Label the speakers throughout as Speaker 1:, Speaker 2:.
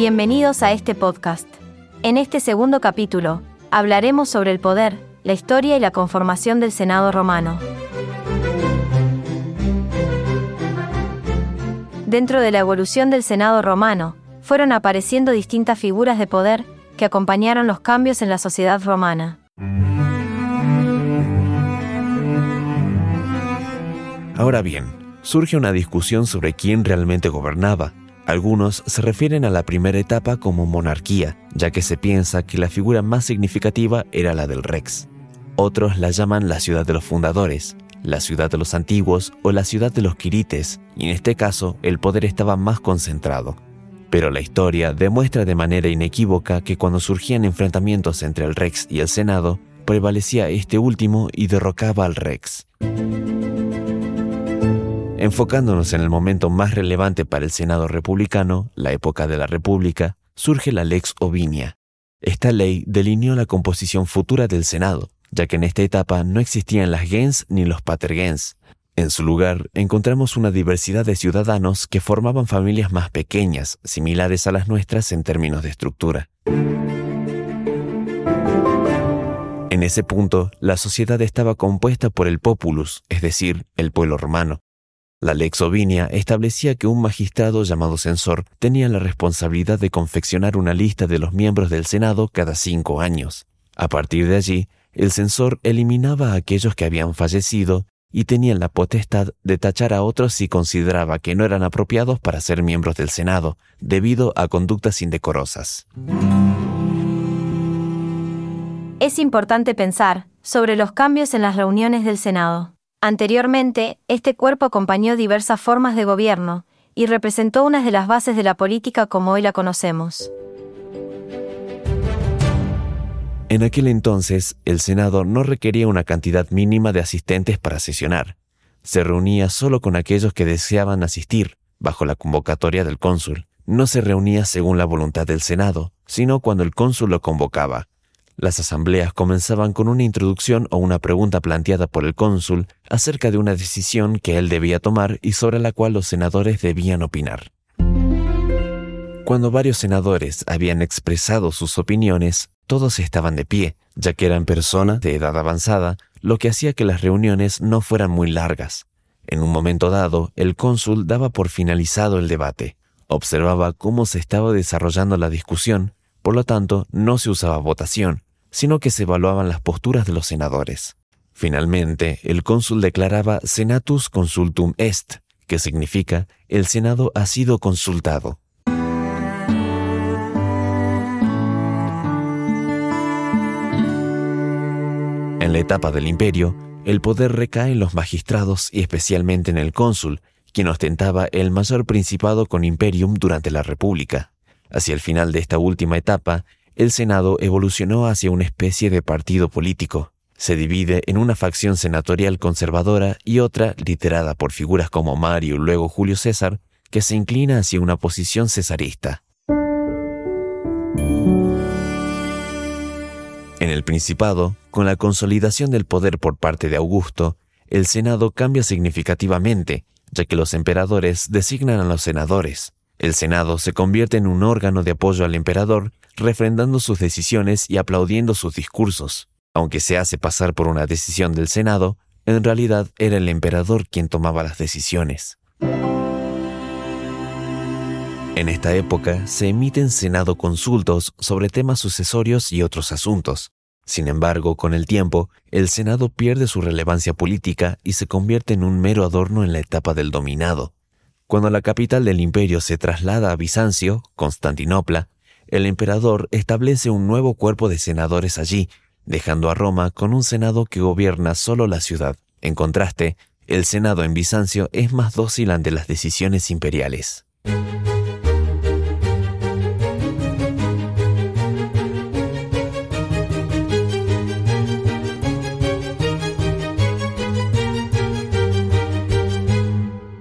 Speaker 1: Bienvenidos a este podcast. En este segundo capítulo, hablaremos sobre el poder, la historia y la conformación del Senado romano. Dentro de la evolución del Senado romano, fueron apareciendo distintas figuras de poder que acompañaron los cambios en la sociedad romana.
Speaker 2: Ahora bien, surge una discusión sobre quién realmente gobernaba. Algunos se refieren a la primera etapa como monarquía, ya que se piensa que la figura más significativa era la del rex. Otros la llaman la ciudad de los fundadores, la ciudad de los antiguos o la ciudad de los quirites, y en este caso el poder estaba más concentrado. Pero la historia demuestra de manera inequívoca que cuando surgían enfrentamientos entre el rex y el senado, prevalecía este último y derrocaba al rex. Enfocándonos en el momento más relevante para el Senado republicano, la época de la República, surge la Lex Ovinia. Esta ley delineó la composición futura del Senado, ya que en esta etapa no existían las gens ni los patergens. En su lugar, encontramos una diversidad de ciudadanos que formaban familias más pequeñas, similares a las nuestras en términos de estructura. En ese punto, la sociedad estaba compuesta por el populus, es decir, el pueblo romano, la Lex Ovinia establecía que un magistrado llamado censor tenía la responsabilidad de confeccionar una lista de los miembros del Senado cada cinco años. A partir de allí, el censor eliminaba a aquellos que habían fallecido y tenían la potestad de tachar a otros si consideraba que no eran apropiados para ser miembros del Senado, debido a conductas indecorosas.
Speaker 1: Es importante pensar sobre los cambios en las reuniones del Senado. Anteriormente, este cuerpo acompañó diversas formas de gobierno, y representó una de las bases de la política como hoy la conocemos.
Speaker 2: En aquel entonces, el Senado no requería una cantidad mínima de asistentes para sesionar. Se reunía solo con aquellos que deseaban asistir, bajo la convocatoria del cónsul. No se reunía según la voluntad del Senado, sino cuando el cónsul lo convocaba, las asambleas comenzaban con una introducción o una pregunta planteada por el cónsul acerca de una decisión que él debía tomar y sobre la cual los senadores debían opinar. Cuando varios senadores habían expresado sus opiniones, todos estaban de pie, ya que eran personas de edad avanzada, lo que hacía que las reuniones no fueran muy largas. En un momento dado, el cónsul daba por finalizado el debate, observaba cómo se estaba desarrollando la discusión, por lo tanto no se usaba votación, sino que se evaluaban las posturas de los senadores. Finalmente, el cónsul declaraba Senatus consultum est, que significa el Senado ha sido consultado. En la etapa del imperio, el poder recae en los magistrados y especialmente en el cónsul, quien ostentaba el mayor principado con imperium durante la República. Hacia el final de esta última etapa, el Senado evolucionó hacia una especie de partido político. Se divide en una facción senatorial conservadora y otra, literada por figuras como Mario y luego Julio César, que se inclina hacia una posición cesarista. En el Principado, con la consolidación del poder por parte de Augusto, el Senado cambia significativamente, ya que los emperadores designan a los senadores. El Senado se convierte en un órgano de apoyo al emperador, refrendando sus decisiones y aplaudiendo sus discursos. Aunque se hace pasar por una decisión del Senado, en realidad era el emperador quien tomaba las decisiones. En esta época se emiten Senado consultos sobre temas sucesorios y otros asuntos. Sin embargo, con el tiempo, el Senado pierde su relevancia política y se convierte en un mero adorno en la etapa del dominado. Cuando la capital del imperio se traslada a Bizancio, Constantinopla, el emperador establece un nuevo cuerpo de senadores allí, dejando a Roma con un senado que gobierna solo la ciudad. En contraste, el senado en Bizancio es más dócil ante las decisiones imperiales.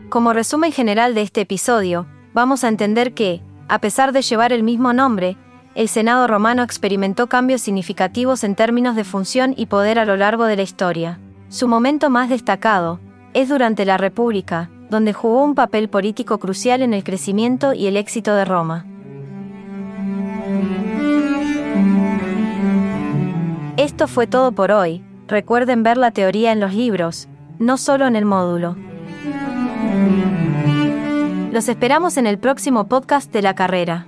Speaker 1: Como resumen general de este episodio, vamos a entender que, a pesar de llevar el mismo nombre, el Senado romano experimentó cambios significativos en términos de función y poder a lo largo de la historia. Su momento más destacado es durante la República, donde jugó un papel político crucial en el crecimiento y el éxito de Roma. Esto fue todo por hoy. Recuerden ver la teoría en los libros, no solo en el módulo. Los esperamos en el próximo podcast de la carrera.